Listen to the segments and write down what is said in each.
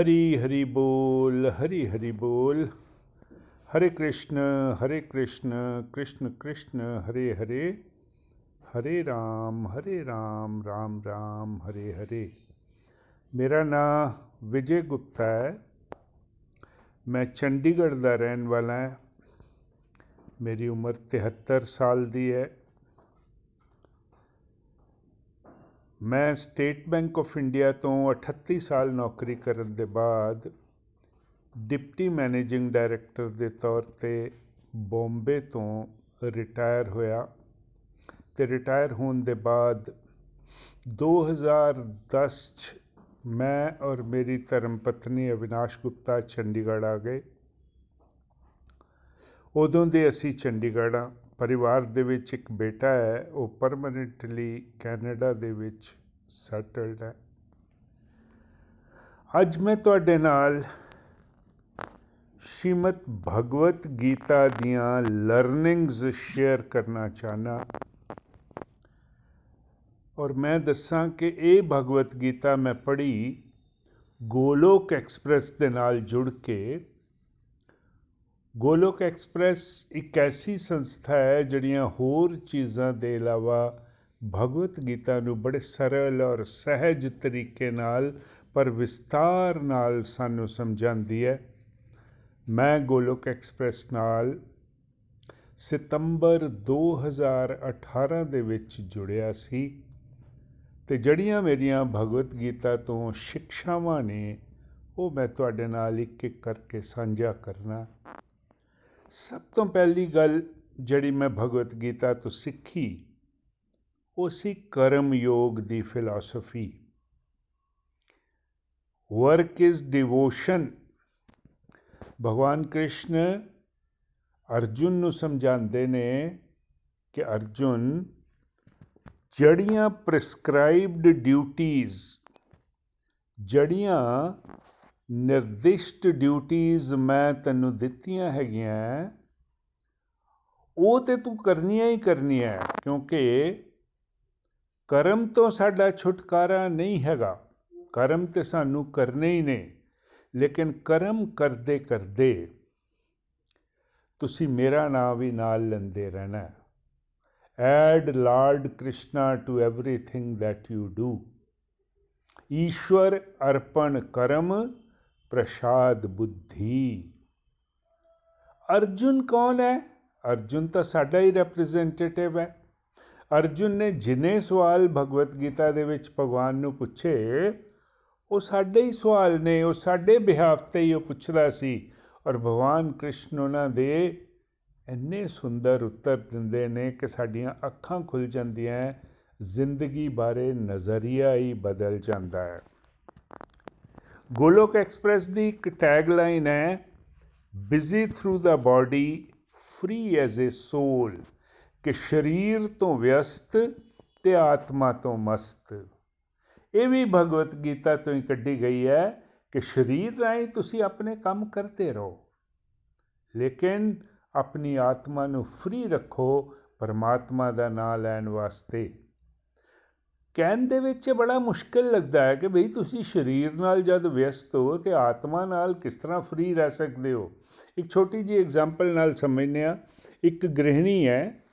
हरि हरि बोल हरि हरि बोल हरे कृष्ण हरे कृष्ण कृष्ण कृष्ण हरे हरे हरे राम हरे राम राम राम हरे हरे ਮੇਰਾ ਨਾਮ ਵਿਜੇ ਗੁਪਤਾ ਹੈ ਮੈਂ ਚੰਡੀਗੜ੍ਹ ਦਾ ਰਹਿਣ ਵਾਲਾ ਹਾਂ ਮੇਰੀ ਉਮਰ 73 ਸਾਲ ਦੀ ਹੈ ਮੈਂ ਸਟੇਟ ਬੈਂਕ ਆਫ ਇੰਡੀਆ ਤੋਂ 38 ਸਾਲ ਨੌਕਰੀ ਕਰਨ ਦੇ ਬਾਅਦ ਡਿਪਟੀ ਮੈਨੇਜਿੰਗ ਡਾਇਰੈਕਟਰ ਦੇ ਤੌਰ ਤੇ ਬੰਬੇ ਤੋਂ ਰਿਟਾਇਰ ਹੋਇਆ ਤੇ ਰਿਟਾਇਰ ਹੋਣ ਦੇ ਬਾਅਦ 2010 ਚ ਮੈਂ ਔਰ ਮੇਰੀ ਧਰਮ ਪਤਨੀ ਅਵਿਨਾਸ਼ ਗੁਪਤਾ ਚੰਡੀਗੜ੍ਹ ਆ ਗਏ। ਉਦੋਂ ਦੇ ਅਸੀਂ ਚੰਡੀਗੜ੍ਹ ਆ। ਪਰਿਵਾਰ ਦੇ ਵਿੱਚ ਇੱਕ ਬੇਟਾ ਹੈ, ਉਹ ਪਰਮਾਨੈਂਟਲੀ ਕੈਨੇਡਾ ਦੇ ਵਿੱਚ ਸੈਟਲਡ ਹੈ। ਅੱਜ ਮੈਂ ਤੁਹਾਡੇ ਨਾਲ ਸ਼੍ਰੀਮਦ ਭਗਵਤ ਗੀਤਾ ਦੀਆਂ ਲਰਨਿੰਗਸ ਸ਼ੇਅਰ ਕਰਨਾ ਚਾਹਨਾ ਔਰ ਮੈਂ ਦੱਸਾਂ ਕਿ ਇਹ ਭਗਵਤ ਗੀਤਾ ਮੈਂ ਪੜ੍ਹੀ ਗੋਲੋਕ ਐਕਸਪ੍ਰੈਸ ਦੇ ਨਾਲ ਜੁੜ ਕੇ ਗੋਲੋਕ ਐਕਸਪ੍ਰੈਸ ਇੱਕ ਐਸੀ ਸੰਸਥਾ ਹੈ ਜਿਹੜੀਆਂ ਹੋਰ ਚੀਜ਼ਾਂ ਦੇ ਇਲਾਵਾ ਭਗਵਤ ਗੀਤਾ ਨੂੰ ਬੜੇ ਸਰਲ ਔਰ ਸਹਿਜ ਤਰੀਕੇ ਨਾਲ, ਪਰ ਵਿਸਤਾਰ ਨਾਲ ਸਾਨੂੰ ਸਮਝਾਉਂਦੀ ਹੈ। ਮੈਂ ਗੋਲੋਕ ਐਕਸਪ੍ਰੈਸ ਨਾਲ ਸਤੰਬਰ 2018 ਦੇ ਵਿੱਚ ਜੁੜਿਆ ਸੀ ਤੇ ਜਿਹੜੀਆਂ ਮੇਰੀਆਂ ਭਗਵਤ ਗੀਤਾ ਤੋਂ ਸਿੱਖਿਆਵਾਂ ਨੇ, ਉਹ ਮੈਂ ਤੁਹਾਡੇ ਨਾਲ ਇੱਕ ਇੱਕ ਕਰਕੇ ਸਾਂਝਾ ਕਰਨਾ। ਸਭ ਤੋਂ ਪਹਿਲੀ ਗੱਲ ਜਿਹੜੀ ਮੈਂ ਭਗਵਤ ਗੀਤਾ ਤੋਂ ਸਿੱਖੀ ਉਹ ਸੀ ਕਰਮ ਯੋਗ ਦੀ philosophy work is devotion Bhagwan Krishna Arjun ਨੂੰ ਸਮਝਾਉਂਦੇ ਨੇ ਕਿ ਅਰਜੁਨ, ਜੜੀਆਂ ਪ੍ਰਿਸਕ੍ਰਾਈਬਡ ਡਿਊਟੀਆਂ ਜੜੀਆਂ ਨਿਰਦਿਸ਼ਟ ਡਿਊਟੀਆਂ ਮੈਂ ਤੈਨੂੰ ਦਿੱਤੀਆਂ ਹੈਗੀਆਂ ਉਹ ਤੇ ਤੂੰ ਕਰਨੀਆਂ ਹੀ ਕਰਨੀਆਂ ਕਿਉਂਕਿ ਕਰਮ ਤੋਂ ਸਾਡਾ ਛੁਟਕਾਰਾ ਨਹੀਂ ਹੈਗਾ। ਕਰਮ ਤੇ ਸਾਨੂੰ ਕਰਨੇ ਹੀ ਨੇ, ਲੇਕਿਨ ਕਰਮ ਕਰਦੇ ਕਰਦੇ ਤੁਸੀਂ ਮੇਰਾ ਨਾਮ ਵੀ ਨਾਲ ਲੈਂਦੇ ਰਹਿਣਾ। Add Lord Krishna to everything that you do ਈਸ਼ਵਰ ਅਰਪਣ ਕਰਮ ਪ੍ਰਸਾਦ ਬੁੱਧੀ। ਅਰਜੁਨ ਕੌਣ ਹੈ? ਅਰਜੁਨ ਤਾਂ ਸਾਡਾ ਹੀ ਰਿਪਰੈਜ਼ੈਂਟੇਟਿਵ ਹੈ। ਅਰਜੁਨ ਨੇ ਜਿਨੇ ਸਵਾਲ ਭਗਵਤ ਗੀਤਾ ਦੇ ਵਿੱਚ ਭਗਵਾਨ ਨੂੰ ਪੁੱਛੇ, ਉਹ ਸਾਡੇ ਹੀ ਸਵਾਲ ਨੇ, ਉਹ ਸਾਡੇ ਬਿਹਾਫ ਤੇ ਹੀ ਉਹ ਪੁੱਛਦਾ ਸੀ। ਔਰ ਭਗਵਾਨ ਕ੍ਰਿਸ਼ਨ ਉਹਨਾਂ ਦੇ ਇੰਨੇ ਸੁੰਦਰ ਉੱਤਰ ਦਿੰਦੇ ਨੇ ਕਿ ਸਾਡੀਆਂ ਅੱਖਾਂ ਖੁੱਲ ਜਾਂਦੀਆਂ ਜ਼ਿੰਦਗੀ ਬਾਰੇ ਨਜ਼ਰੀਆ ਹੀ ਬਦਲ ਜਾਂਦਾ ਹੈ। ਗੋਲੋਕ ਐਕਸਪ੍ਰੈਸ ਦੀ ਇੱਕ ਟੈਗ ਲਾਈਨ ਹੈ busy through the body free as a soul ਕਿ ਸਰੀਰ ਤੋਂ ਵਿਅਸਤ ਤੇ ਆਤਮਾ ਤੋਂ ਮਸਤ। ਇਹ ਵੀ ਭਗਵਤ ਗੀਤਾ ਤੋਂ ਹੀ ਕੱਢੀ ਗਈ ਹੈ ਕਿ ਸਰੀਰ ਰਾਹੀਂ ਤੁਸੀਂ ਆਪਣੇ ਕੰਮ ਕਰਦੇ ਰਹੋ। ਲੇਕਿਨ ਆਪਣੀ ਆਤਮਾ ਨੂੰ ਫ੍ਰੀ ਰੱਖੋ, ਪਰਮਾਤਮਾ ਦਾ ਨਾਮ ਲੈਣ ਵਾਸਤੇ। ਕਹਿਣ ਦੇ ਵਿੱਚ ਬੜਾ ਮੁਸ਼ਕਿਲ ਲੱਗਦਾ ਹੈ ਕਿ ਭਈ ਤੁਸੀਂ ਸਰੀਰ ਨਾਲ ਜਦ ਵਿਅਸਤ ਹੋ ਤੇ ਆਤਮਾ ਨਾਲ ਕਿਸ ਤਰ੍ਹਾਂ ਫ੍ਰੀ ਰਹਿ ਸਕਦੇ ਹੋ? ਇੱਕ ਛੋਟੀ ਜੀ ਐਗਜ਼ਾਮਪਲ ਨਾਲ ਸਮਝਨੇ ਆ ਇੱਕ ਗ੍ਰਹਿਣੀ ਹੈ,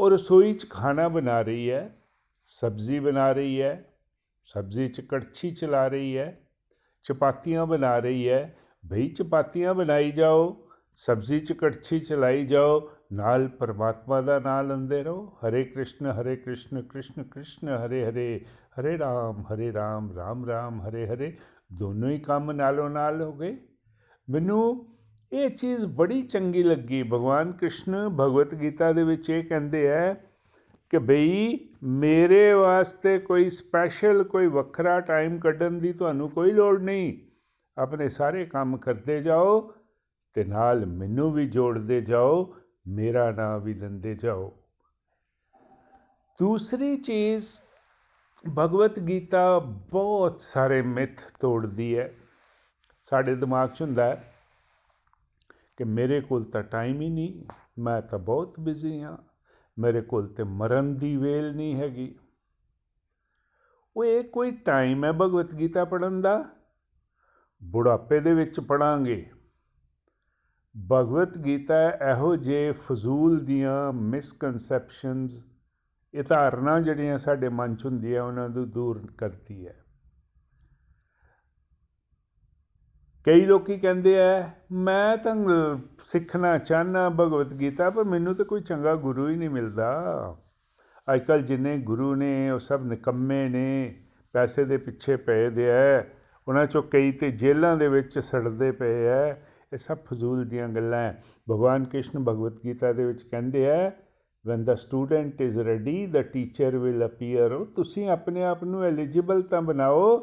ਉਹ ਰਸੋਈ 'ਚ ਖਾਣਾ ਬਣਾ ਰਹੀ ਹੈ, ਸਬਜ਼ੀ ਬਣਾ ਰਹੀ ਹੈ, ਸਬਜ਼ੀ 'ਚ ਕੜਛੀ ਚਲਾ ਰਹੀ ਹੈ, ਚਪਾਤੀਆਂ ਬਣਾ ਰਹੀ ਹੈ। ਭਈ ਚਪਾਤੀਆਂ ਬਣਾਈ ਜਾਓ, ਸਬਜ਼ੀ 'ਚ ਕੜਛੀ ਚਲਾਈ ਜਾਓ ਨਾਲ ਪਰਮਾਤਮਾ ਦਾ ਨਾਮ ਲੈਂਦੇ ਰਹੋ। ਹਰੇ ਕ੍ਰਿਸ਼ਨ ਹਰੇ ਕ੍ਰਿਸ਼ਨ ਕ੍ਰਿਸ਼ਨ ਕ੍ਰਿਸ਼ਨ, ਹਰੇ ਹਰੇ ਹਰੇ ਰਾਮ ਹਰੇ ਰਾਮ ਰਾਮ ਰਾਮ, ਹਰੇ ਹਰੇ। ਦੋਨੋਂ ਹੀ ਕੰਮ ਨਾਲੋਂ ਨਾਲ ਹੋ ਗਏ। ਮੈਨੂੰ ਇਹ ਚੀਜ਼ ਬੜੀ ਚੰਗੀ ਲੱਗੀ। ਭਗਵਾਨ ਕ੍ਰਿਸ਼ਨ ਭਗਵਤ ਗੀਤਾ ਦੇ ਵਿੱਚ ਇਹ ਕਹਿੰਦੇ ਆ ਕਿ ਬਈ ਮੇਰੇ ਵਾਸਤੇ ਕੋਈ ਸਪੈਸ਼ਲ ਕੋਈ ਵੱਖਰਾ ਟਾਈਮ ਕੱਢਣ ਦੀ ਤੁਹਾਨੂੰ ਕੋਈ ਲੋੜ ਨਹੀਂ। ਆਪਣੇ ਸਾਰੇ ਕੰਮ ਕਰਦੇ ਜਾਓ ਤੇ ਨਾਲ ਮੈਨੂੰ ਵੀ ਜੋੜਦੇ ਜਾਓ। ਮੇਰਾ ਨਾਮ ਵੀ ਲੈਂਦੇ ਜਾਓ। ਦੂਸਰੀ ਚੀਜ਼, ਭਗਵਤ ਗੀਤਾ ਬਹੁਤ ਸਾਰੇ ਮਿੱਥ ਤੋੜਦੀ ਹੈ। ਸਾਡੇ ਦਿਮਾਗ 'ਚ ਹੁੰਦਾ ਕਿ ਮੇਰੇ ਕੋਲ ਤਾਂ ਟਾਈਮ ਹੀ ਨਹੀਂ, ਮੈਂ ਤਾਂ ਬਹੁਤ ਬਿਜ਼ੀ ਹਾਂ। ਮੇਰੇ ਕੋਲ ਤੇ ਮਰਨ ਦੀ ਵੇਲ ਨਹੀਂ ਹੈਗੀ। ਉਹ ਇਹ ਕੋਈ ਟਾਈਮ ਹੈ ਭਗਵਤ ਗੀਤਾ ਪੜਨ ਦਾ? ਬੁਢਾਪੇ ਦੇ ਵਿੱਚ ਪੜਾਂਗੇ ਭਗਵਤ ਗੀਤਾ ਇਹੋ ਜੇ ਫਜ਼ੂਲ ਦੀਆਂ ਮਿਸਕਨਸੈਪਸ਼ਨਸ ਇਹ ਧਾਰਨਾ ਜਿਹੜੀਆਂ ਸਾਡੇ ਮਨ 'ਚ ਹੁੰਦੀਆਂ ਉਹਨਾਂ ਨੂੰ ਦੂਰ ਕਰਦੀ ਹੈ। ਕਈ ਲੋਕੀ ਕਹਿੰਦੇ ਆ, ਮੈਂ ਤਾਂ ਸਿੱਖਣਾ ਚਾਹਨਾ ਭਗਵਤ ਗੀਤਾ, ਪਰ ਮੈਨੂੰ ਤਾਂ ਕੋਈ ਚੰਗਾ ਗੁਰੂ ਹੀ ਨਹੀਂ ਮਿਲਦਾ। ਅੱਜਕੱਲ ਜਿੰਨੇ ਗੁਰੂ ਨੇ, ਉਹ ਸਭ ਨਿਕੰਮੇ ਨੇ, ਪੈਸੇ ਦੇ ਪਿੱਛੇ ਪਏ ਦੇ ਐ ਉਹਨਾਂ ਚੋਂ ਕਈ ਤੇ ਜੇਲ੍ਹਾਂ ਦੇ ਵਿੱਚ ਸੜਦੇ ਪਏ ਐ ਇਹ ਸਭ ਫਜ਼ੂਲ ਦੀਆਂ ਗੱਲਾਂ ਹੈ। ਭਗਵਾਨ ਕ੍ਰਿਸ਼ਨ ਭਗਵਤ ਗੀਤਾ ਦੇ ਵਿੱਚ ਕਹਿੰਦੇ ਐ when the student is ready, the teacher will appear. ਤੁਸੀਂ ਆਪਣੇ ਆਪ ਨੂੰ ਐਲੀਜੀਬਲ ਤਾਂ ਬਣਾਓ,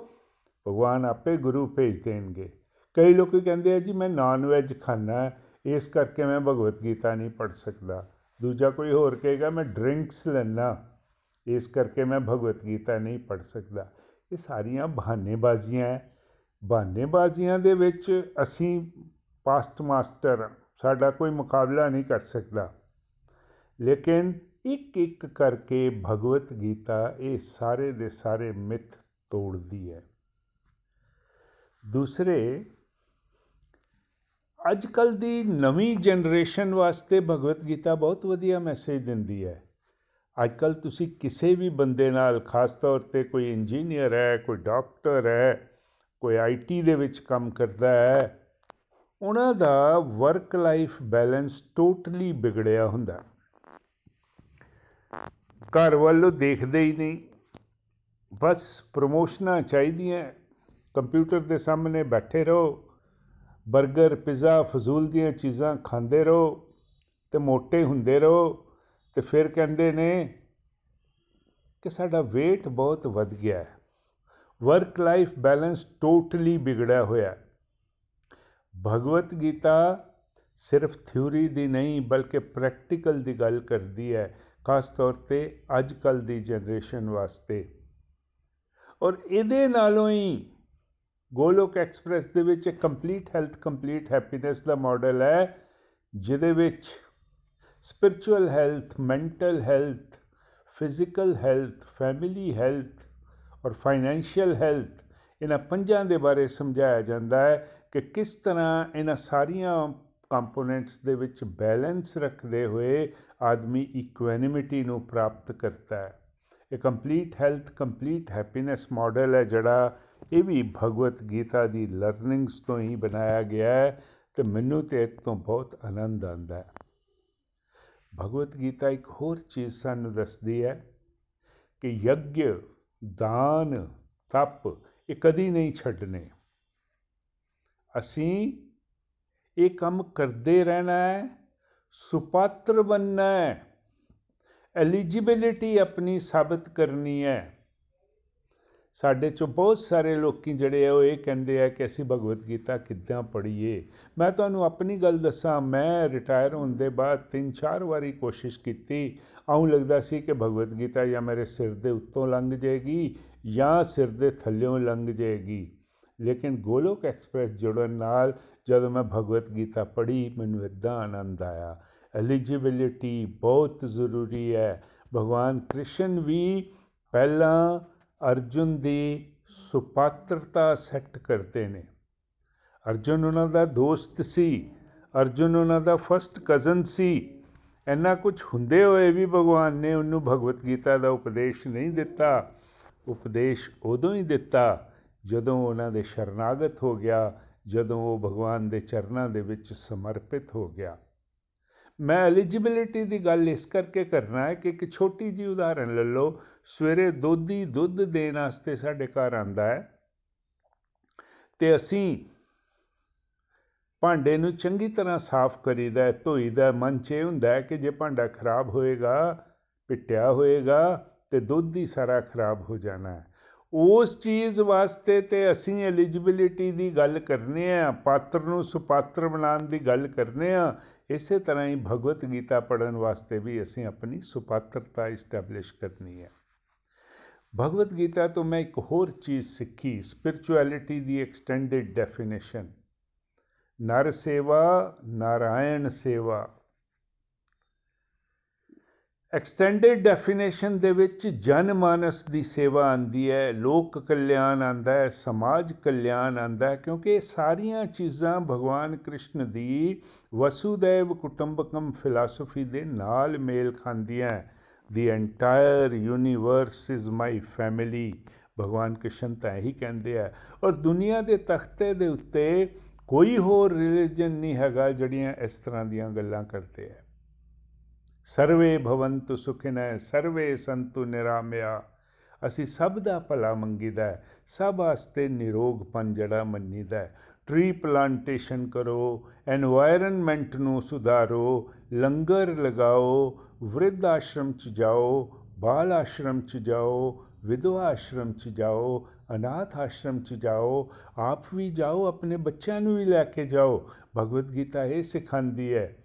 ਭਗਵਾਨ ਆਪੇ ਗੁਰੂ ਭੇਜ ਦੇਣਗੇ। ਕਈ ਲੋਕ ਕਹਿੰਦੇ ਆ, ਜੀ ਮੈਂ ਨਾਨ ਵੈਜ ਖਾਣਾ ਇਸ ਕਰਕੇ ਮੈਂ ਭਗਵਤ ਗੀਤਾ ਨਹੀਂ ਪੜ ਸਕਦਾ। ਦੂਜਾ ਕੋਈ ਹੋਰ ਕਹੇਗਾ, ਮੈਂ ਡਰਿੰਕਸ ਲੈਣਾ ਇਸ ਕਰਕੇ ਮੈਂ ਭਗਵਤ ਗੀਤਾ ਨਹੀਂ ਪੜ ਸਕਦਾ। ਇਹ ਸਾਰੀਆਂ ਬਹਾਨੇਬਾਜ਼ੀਆਂ ਹੈ। ਬਹਾਨੇਬਾਜ਼ੀਆਂ ਦੇ ਵਿੱਚ ਅਸੀਂ ਪਾਸਟ ਮਾਸਟਰ ਸਾਡਾ ਕੋਈ ਮੁਕਾਬਲਾ ਨਹੀਂ ਕਰ ਸਕਦਾ। ਲੇਕਿਨ ਇੱਕ ਇੱਕ ਕਰਕੇ ਭਗਵਤ ਗੀਤਾ ਇਹ ਸਾਰੇ ਦੇ ਸਾਰੇ ਮਿੱਥ ਤੋੜਦੀ ਹੈ। ਦੂਸਰੇ ਅੱਜ ਕੱਲ ਦੀ ਨਵੀਂ ਜਨਰੇਸ਼ਨ ਵਾਸਤੇ ਭਗਵਤ ਗੀਤਾ ਬਹੁਤ ਵਧੀਆ ਮੈਸੇਜ ਦਿੰਦੀ ਹੈ। ਅੱਜ ਕੱਲ ਤੁਸੀਂ ਕਿਸੇ ਵੀ ਬੰਦੇ ਨਾਲ, ਖਾਸ ਤੌਰ ਤੇ ਕੋਈ ਇੰਜੀਨੀਅਰ ਹੈ, ਕੋਈ ਡਾਕਟਰ ਹੈ, ਕੋਈ ਆਈਟੀ ਦੇ ਵਿੱਚ ਕੰਮ ਕਰਦਾ ਹੈ ਉਹਨਾਂ ਦਾ ਵਰਕ ਲਾਈਫ ਬੈਲੈਂਸ ਟੋਟਲੀ ਵਿਗੜਿਆ ਹੁੰਦਾ। ਘਰ ਵੱਲੋਂ ਦੇਖਦੇ ਹੀ ਨਹੀਂ। ਬਸ ਪ੍ਰਮੋਸ਼ਨਾਂ ਚਾਹੀਦੀਆਂ। ਕੰਪਿਊਟਰ ਦੇ ਸਾਹਮਣੇ ਬੈਠੇ ਰਹੋ। 버ਗਰ ਪੀਜ਼ਾ ਫਜ਼ੂਲ ਦੀਆਂ ਚੀਜ਼ਾਂ ਖਾਂਦੇ ਰਹੋ ਤੇ ਮੋਟੇ ਹੁੰਦੇ ਰਹੋ ਤੇ ਫਿਰ ਕਹਿੰਦੇ ਨੇ ਕਿ ਸਾਡਾ weight ਬਹੁਤ ਵੱਧ ਗਿਆ। ਹੈ ਵਰਕ ਲਾਈਫ ਬੈਲੈਂਸ ਟੋਟਲੀ ਵਿਗੜਿਆ ਹੋਇਆ। ਹੈ ਭਗਵਤ ਗੀਤਾ ਸਿਰਫ ਥਿਉਰੀ ਦੀ ਨਹੀਂ, ਬਲਕਿ ਪ੍ਰੈਕਟੀਕਲ ਦੀ ਗੱਲ ਕਰਦੀ ਹੈ, ਖਾਸ ਤੌਰ ਤੇ ਅੱਜ ਕੱਲ ਦੀ ਜਨਰੇਸ਼ਨ ਵਾਸਤੇ। ਔਰ ਇਹਦੇ ਨਾਲੋਂ ਹੀ ਗੋਲੋਕ ਐਕਸਪ੍ਰੈਸ ਦੇ ਵਿੱਚ ਇੱਕ ਕੰਪਲੀਟ ਹੈਲਥ, ਕੰਪਲੀਟ ਹੈਪੀਨੈਸ ਦਾ ਮਾਡਲ ਹੈ, ਜਿਹਦੇ ਵਿੱਚ spiritual health, mental health, physical health, family health ਔਰ ਫਾਈਨੈਂਸ਼ੀਅਲ ਹੈਲਥ, ਇਹਨਾਂ ਪੰਜਾਂ ਦੇ ਬਾਰੇ ਸਮਝਾਇਆ ਜਾਂਦਾ ਹੈ। ਕਿ ਕਿਸ ਤਰ੍ਹਾਂ ਇਹਨਾਂ ਸਾਰੀਆਂ ਕੰਪੋਨੈਂਟਸ ਦੇ ਵਿੱਚ ਬੈਲੈਂਸ ਰੱਖਦੇ ਹੋਏ ਆਦਮੀ ਇਕੁਐਨਿਮਿਟੀ ਨੂੰ ਪ੍ਰਾਪਤ ਕਰਦਾ ਹੈ। ਇਹ complete health complete happiness model ਹੈ ਜਿਹੜਾ ਇਹ ਵੀ ਭਗਵਤ ਗੀਤਾ ਦੀ ਲਰਨਿੰਗਸ ਤੋਂ ਹੀ ਬਣਾਇਆ ਗਿਆ ਹੈ ਤੇ ਮੈਨੂੰ ਤੇ ਇਸ ਤੋਂ ਬਹੁਤ ਆਨੰਦ ਆਉਂਦਾ ਹੈ। ਭਗਵਤ ਗੀਤਾ ਇੱਕ ਹੋਰ ਚੀਜ਼ ਸਾਨੂੰ ਦੱਸਦੀ ਹੈ ਕਿ ਯੱਗ, ਦਾਨ, ਤਪ ਇਹ ਕਦੀ ਨਹੀਂ ਛੱਡਨੇ। ਅਸੀਂ ਇਹ ਕੰਮ ਕਰਦੇ ਰਹਿਣਾ ਹੈ, ਸੁਪਾਤਰ ਬੰਨਣਾ ਹੈ, ਐਲੀਜੀਬਿਲਿਟੀ ਆਪਣੀ ਸਾਬਤ ਕਰਨੀ ਹੈ। ਸਾਡੇ ਚੋਂ ਬਹੁਤ ਸਾਰੇ ਲੋਕੀ ਜਿਹੜੇ ਆ, ਉਹ ਇਹ ਕਹਿੰਦੇ ਆ ਕਿ ਅਸੀਂ ਭਗਵਤ ਗੀਤਾ ਕਿੱਦਾਂ ਪੜ੍ਹੀਏ। ਮੈਂ ਤੁਹਾਨੂੰ ਆਪਣੀ ਗੱਲ ਦੱਸਾਂ, ਮੈਂ ਰਿਟਾਇਰ ਹੋਣ ਦੇ ਬਾਅਦ ਤਿੰਨ ਚਾਰ ਵਾਰੀ ਕੋਸ਼ਿਸ਼ ਕੀਤੀ। ਆਉਂ ਲੱਗਦਾ ਸੀ ਕਿ ਭਗਵਤ ਗੀਤਾ ਜਾਂ ਮੇਰੇ ਸਿਰ ਦੇ ਉੱਤੋਂ ਲੰਘ ਜਾਏਗੀ ਜਾਂ ਸਿਰ ਦੇ ਥੱਲਿਓਂ ਲੰਘ ਜਾਏਗੀ। ਲੇਕਿਨ ਗੋਲੋਕ ਐਕਸਪ੍ਰੈਸ ਜੁੜਨ ਨਾਲ ਜਦੋਂ ਮੈਂ ਭਗਵਤ ਗੀਤਾ ਪੜ੍ਹੀ, ਮੈਨੂੰ ਇਦਾਂ ਆਨੰਦ ਆਇਆ। ਐਲੀਜੀਬਿਲਿਟੀ ਬਹੁਤ ਜ਼ਰੂਰੀ ਹੈ। ਭਗਵਾਨ ਕ੍ਰਿਸ਼ਨ ਵੀ ਪਹਿਲਾਂ ਅਰਜੁਨ ਦੀ ਸੁਪਾਤਰਤਾ ਸੈੱਟ ਕਰਦੇ ਨੇ। ਅਰਜੁਨ ਉਹਨਾਂ ਦਾ ਦੋਸਤ ਸੀ। ਅਰਜੁਨ ਉਹਨਾਂ ਦਾ ਫਸਟ ਕਜ਼ਨ ਸੀ। ਇੰਨਾ ਕੁਝ ਹੁੰਦੇ ਹੋਏ ਵੀ ਭਗਵਾਨ ਨੇ ਉਹਨੂੰ ਭਗਵਤ ਗੀਤਾ ਦਾ ਉਪਦੇਸ਼ ਨਹੀਂ ਦਿੱਤਾ। ਉਪਦੇਸ਼ ਉਦੋਂ ਹੀ ਦਿੱਤਾ ਜਦੋਂ ਉਹਨਾਂ ਦੇ ਸ਼ਰਨਾਗਤ ਹੋ ਗਿਆ, ਜਦੋਂ ਉਹ ਭਗਵਾਨ ਦੇ ਚਰਨਾਂ ਦੇ ਵਿੱਚ ਸਮਰਪਿਤ ਹੋ ਗਿਆ। ਮੈਂ ਐਲੀਜੀਬਿਲਿਟੀ ਦੀ ਗੱਲ ਇਸ ਕਰਕੇ ਕਰਨਾ ਹੈ ਕਿ ਇੱਕ ਛੋਟੀ ਜੀ ਉਦਾਹਰਨ ਲੈ ਲਓ। ਸਵੇਰੇ ਦੋਧੀ ਦੁੱਧ ਦੇਣ ਵਾਸਤੇ ਸਾਡੇ ਘਰ ਆਂਦਾ ਹੈ ਤੇ ਅਸੀਂ ਭਾਂਡੇ ਨੂੰ ਚੰਗੀ ਤਰ੍ਹਾਂ ਸਾਫ਼ ਕਰੀਦਾ ਧੋਈਦਾ ਮਨ ਚ ਇਹ ਹੁੰਦਾ ਹੈ ਕਿ ਜੇ ਭਾਂਡਾ ਖਰਾਬ ਹੋਏਗਾ, ਪਿੱਟਿਆ ਹੋਏਗਾ ਤੇ ਦੁੱਧ ਹੀ ਸਾਰਾ ਖਰਾਬ ਹੋ ਜਾਣਾ ਹੈ। ਉਸ ਚੀਜ਼ ਵਾਸਤੇ ਤੇ ਅਸੀਂ ਐਲੀਜੀਬਿਲਿਟੀ ਦੀ ਗੱਲ ਕਰਨੇ ਆ, ਪਾਤਰ ਨੂੰ ਸੁਪਾਤਰ ਬਣਾਉਣ ਦੀ ਗੱਲ ਕਰਨੇ ਆ, ਇਸੇ ਤਰ੍ਹਾਂ ਹੀ ਭਗਵਤ ਗੀਤਾ ਪੜਨ ਵਾਸਤੇ ਵੀ ਅਸੀਂ ਆਪਣੀ ਸੁਪਾਤਰਤਾ ਇਸਟੈਬਲਿਸ਼ ਕਰਨੀ ਹੈ। ਭਗਵਤ ਗੀਤਾ ਤੋਂ ਮੈਂ ਇੱਕ ਹੋਰ ਚੀਜ਼ ਸਿੱਖੀ ਸਪਿਰਚੁਅਲਿਟੀ ਦੀ ਐਕਸਟੈਂਡਡ ਡੈਫੀਨੇਸ਼ਨ ਨਰ ਸੇਵਾ, ਨਾਰਾਇਣ ਸੇਵਾ। ਐਕਸਟੈਂਡਡ ਡੈਫੀਨੇਸ਼ਨ ਦੇ ਵਿੱਚ ਜਨ ਮਾਨਸ ਦੀ ਸੇਵਾ ਆਂਦੀ ਹੈ, ਲੋਕ ਕਲਿਆਣ ਆਂਦਾ ਹੈ, ਸਮਾਜ ਕਲਿਆਣ ਆਂਦਾ ਹੈ, ਕਿਉਂਕਿ ਇਹ ਸਾਰੀਆਂ ਚੀਜ਼ਾਂ ਭਗਵਾਨ ਕ੍ਰਿਸ਼ਨ ਦੀ ਵਸੂਦੈਵ ਕੁਟੰਬਕਮ ਫਿਲਾਸਫੀ ਦੇ ਨਾਲ ਮੇਲ ਖਾਂਦੀਆਂ ਦੀ entire universe is my family ਭਗਵਾਨ ਕ੍ਰਿਸ਼ਨ ਤਾਂ ਇਹੀ ਕਹਿੰਦੇ ਆ। ਔਰ ਦੁਨੀਆ ਦੇ ਤਖਤੇ ਦੇ ਉੱਤੇ ਕੋਈ ਹੋਰ ਰਿਲੀਜਨ ਨਹੀਂ ਹੈਗਾ ਜਿਹੜੀਆਂ ਇਸ ਤਰ੍ਹਾਂ ਦੀਆਂ ਗੱਲਾਂ ਕਰਦੇ ਆ। ਸਰਵੇ ਭਵੰਤੂ ਸੁਖਿਨੈ, ਸਰਵੇ ਸੰਤੂ ਨਿਰਾਮਿਆ। ਅਸੀਂ ਸਭ ਦਾ ਭਲਾ ਮੰਗੀਦਾ ਸਭ ਵਾਸਤੇ ਨਿਰੋਗਪਨ ਜਿਹੜਾ ਮੰਨੀਦਾ ਟ੍ਰੀ ਪਲਾਂਟੇਸ਼ਨ ਕਰੋ ਐਨਵਾਇਰਨਮੈਂਟ ਨੂੰ ਸੁਧਾਰੋ, ਲੰਗਰ ਲਗਾਓ, ਵ੍ਰਿਧ ਆਸ਼ਰਮ ਚ ਜਾਓ, ਬਾਲ ਆਸ਼ਰਮ ਚ ਜਾਓ, ਵਿਧਵਾ ਆਸ਼ਰਮ ਚ ਜਾਓ, ਅਨਾਥ ਆਸ਼ਰਮ ਚ ਜਾਓ, ਆਪ ਵੀ ਜਾਓ, ਆਪਣੇ ਬੱਚਿਆਂ ਨੂੰ ਵੀ ਲੈ ਕੇ ਜਾਓ। ਭਗਵਦ ਗੀਤਾ ਇਹ ਸਿਖਾਉਂਦੀ ਹੈ।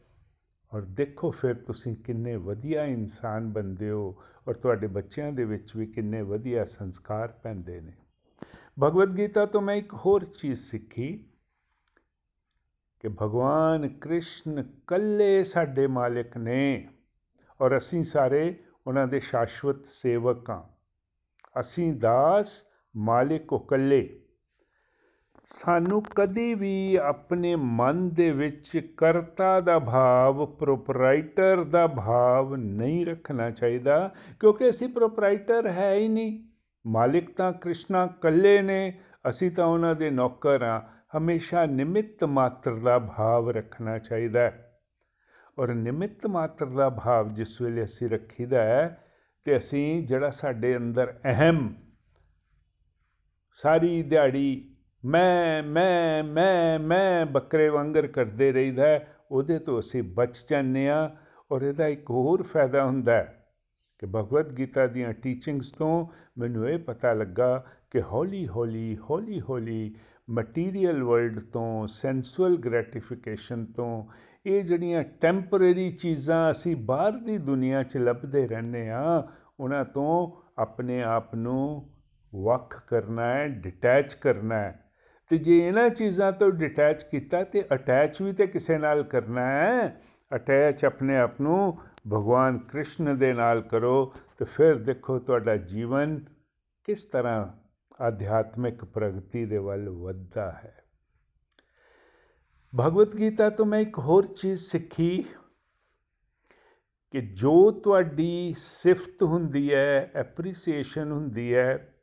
ਔਰ ਦੇਖੋ ਫਿਰ ਤੁਸੀਂ ਕਿੰਨੇ ਵਧੀਆ ਇਨਸਾਨ ਬੰਦੇ ਹੋ ਔਰ ਤੁਹਾਡੇ ਬੱਚਿਆਂ ਦੇ ਵਿੱਚ ਵੀ ਕਿੰਨੇ ਵਧੀਆ ਸੰਸਕਾਰ ਪੈਂਦੇ ਨੇ। ਭਗਵਦ ਗੀਤਾ ਤੋਂ ਮੈਂ ਇੱਕ ਹੋਰ ਚੀਜ਼ ਸਿੱਖੀ ਕਿ ਭਗਵਾਨ ਕ੍ਰਿਸ਼ਨ ਕੱਲੇ ਸਾਡੇ ਮਾਲਕ ਨੇ ਔਰ ਅਸੀਂ ਸਾਰੇ ਉਹਨਾਂ ਦੇ ਸ਼ਾਸ਼ਵਤ ਸੇਵਕ ਹਾਂ। ਅਸੀਂ ਦਾਸ, ਮਾਲਿਕ ਕੋ ਕੱਲੇ ਸਾਨੂੰ ਕਦੀ ਵੀ ਆਪਣੇ ਮਨ ਦੇ ਵਿੱਚ ਕਰਤਾ ਦਾ ਭਾਵ ਪ੍ਰੋਪਰਾਈਟਰ ਦਾ ਭਾਵ ਨਹੀਂ ਰੱਖਣਾ ਚਾਹੀਦਾ, ਕਿਉਂਕਿ ਅਸੀਂ ਪ੍ਰੋਪਰਾਈਟਰ ਹੈ ਹੀ ਨਹੀਂ। ਮਾਲਿਕ ਤਾਂ ਕ੍ਰਿਸ਼ਨਾ ਕੱਲੇ ਨੇ, ਅਸੀਂ ਤਾਂ ਉਹਨਾਂ ਦੇ ਨੌਕਰ ਆ ਹਮੇਸ਼ਾ ਨਿਮਿਤ ਮਾਤਰ ਦਾ ਭਾਵ ਰੱਖਣਾ ਚਾਹੀਦਾ ਹੈ। ਔਰ ਨਿਮਿਤ ਮਾਤਰ ਦਾ ਭਾਵ ਜਿਸ ਵੇਲੇ ਅਸੀਂ ਰੱਖੀਦਾ ਹੈ, ਤੇ ਅਸੀਂ ਜਿਹੜਾ ਸਾਡੇ ਅੰਦਰ ਅਹਿਮ ਸਾਰੀ ਦਿਹਾੜੀ ਮੈਂ ਮੈਂ ਮੈਂ ਮੈਂ ਬੱਕਰੇ ਵਾਂਗਰ ਕਰਦੇ ਰਹੀਦਾ ਉਹਦੇ ਤੋਂ ਅਸੀਂ ਬਚ ਜਾਂਦੇ ਆ ਔਰ ਇਹਦਾ ਇੱਕ ਹੋਰ ਫਾਇਦਾ ਹੁੰਦਾ ਹੈ ਕਿ ਭਗਵਦ ਗੀਤਾ ਦੀਆਂ ਟੀਚਿੰਗਸ ਤੋਂ ਮੈਨੂੰ ਇਹ ਪਤਾ ਲੱਗਾ ਕਿ ਹੌਲੀ ਹੌਲੀ ਹੌਲੀ ਹੌਲੀ ਮਟੀਰੀਅਲ ਵਰਲਡ ਤੋਂ ਸੈਂਸੁਅਲ ਗ੍ਰੈਟੀਫਿਕੇਸ਼ਨ ਤੋਂ ਇਹ ਜਿਹੜੀਆਂ ਟੈਂਪਰੇਰੀ ਚੀਜ਼ਾਂ ਅਸੀਂ ਬਾਹਰ ਦੀ ਦੁਨੀਆ 'ਚ ਲੱਭਦੇ ਰਹਿੰਦੇ ਆ ਉਹਨਾਂ ਤੋਂ ਆਪਣੇ ਆਪ ਨੂੰ ਵੱਖ ਕਰਨਾ ਹੈ ਡਿਟੈਚ ਕਰਨਾ ਹੈ। ਤੇ ਜੇ ਇਹਨਾਂ ਚੀਜ਼ਾਂ ਤੋਂ ਡਿਟੈਚ ਕੀਤਾ ਤੇ ਅਟੈਚ ਵੀ ਤੇ ਕਿਸੇ ਨਾਲ ਕਰਨਾ ਹੈ ਅਟੈਚ ਆਪਣੇ ਆਪ ਨੂੰ ਭਗਵਾਨ ਕ੍ਰਿਸ਼ਨ ਦੇ ਨਾਲ ਕਰੋ, ਤੇ ਫਿਰ ਦੇਖੋ ਤੁਹਾਡਾ ਜੀਵਨ ਕਿਸ ਤਰ੍ਹਾਂ ਆਧਿਆਤਮਿਕ ਪ੍ਰਗਤੀ ਦੇ ਵੱਲ ਵੱਧਦਾ ਹੈ। ਭਗਵਤ ਗੀਤਾ ਤੋਂ ਮੈਂ ਇੱਕ ਹੋਰ ਚੀਜ਼ ਸਿੱਖੀ ਕਿ ਜੋ ਤੁਹਾਡੀ ਸਿਫਤ ਹੁੰਦੀ ਹੈ ਐਪਰੀਸੀਏਸ਼ਨ ਹੁੰਦੀ ਹੈ,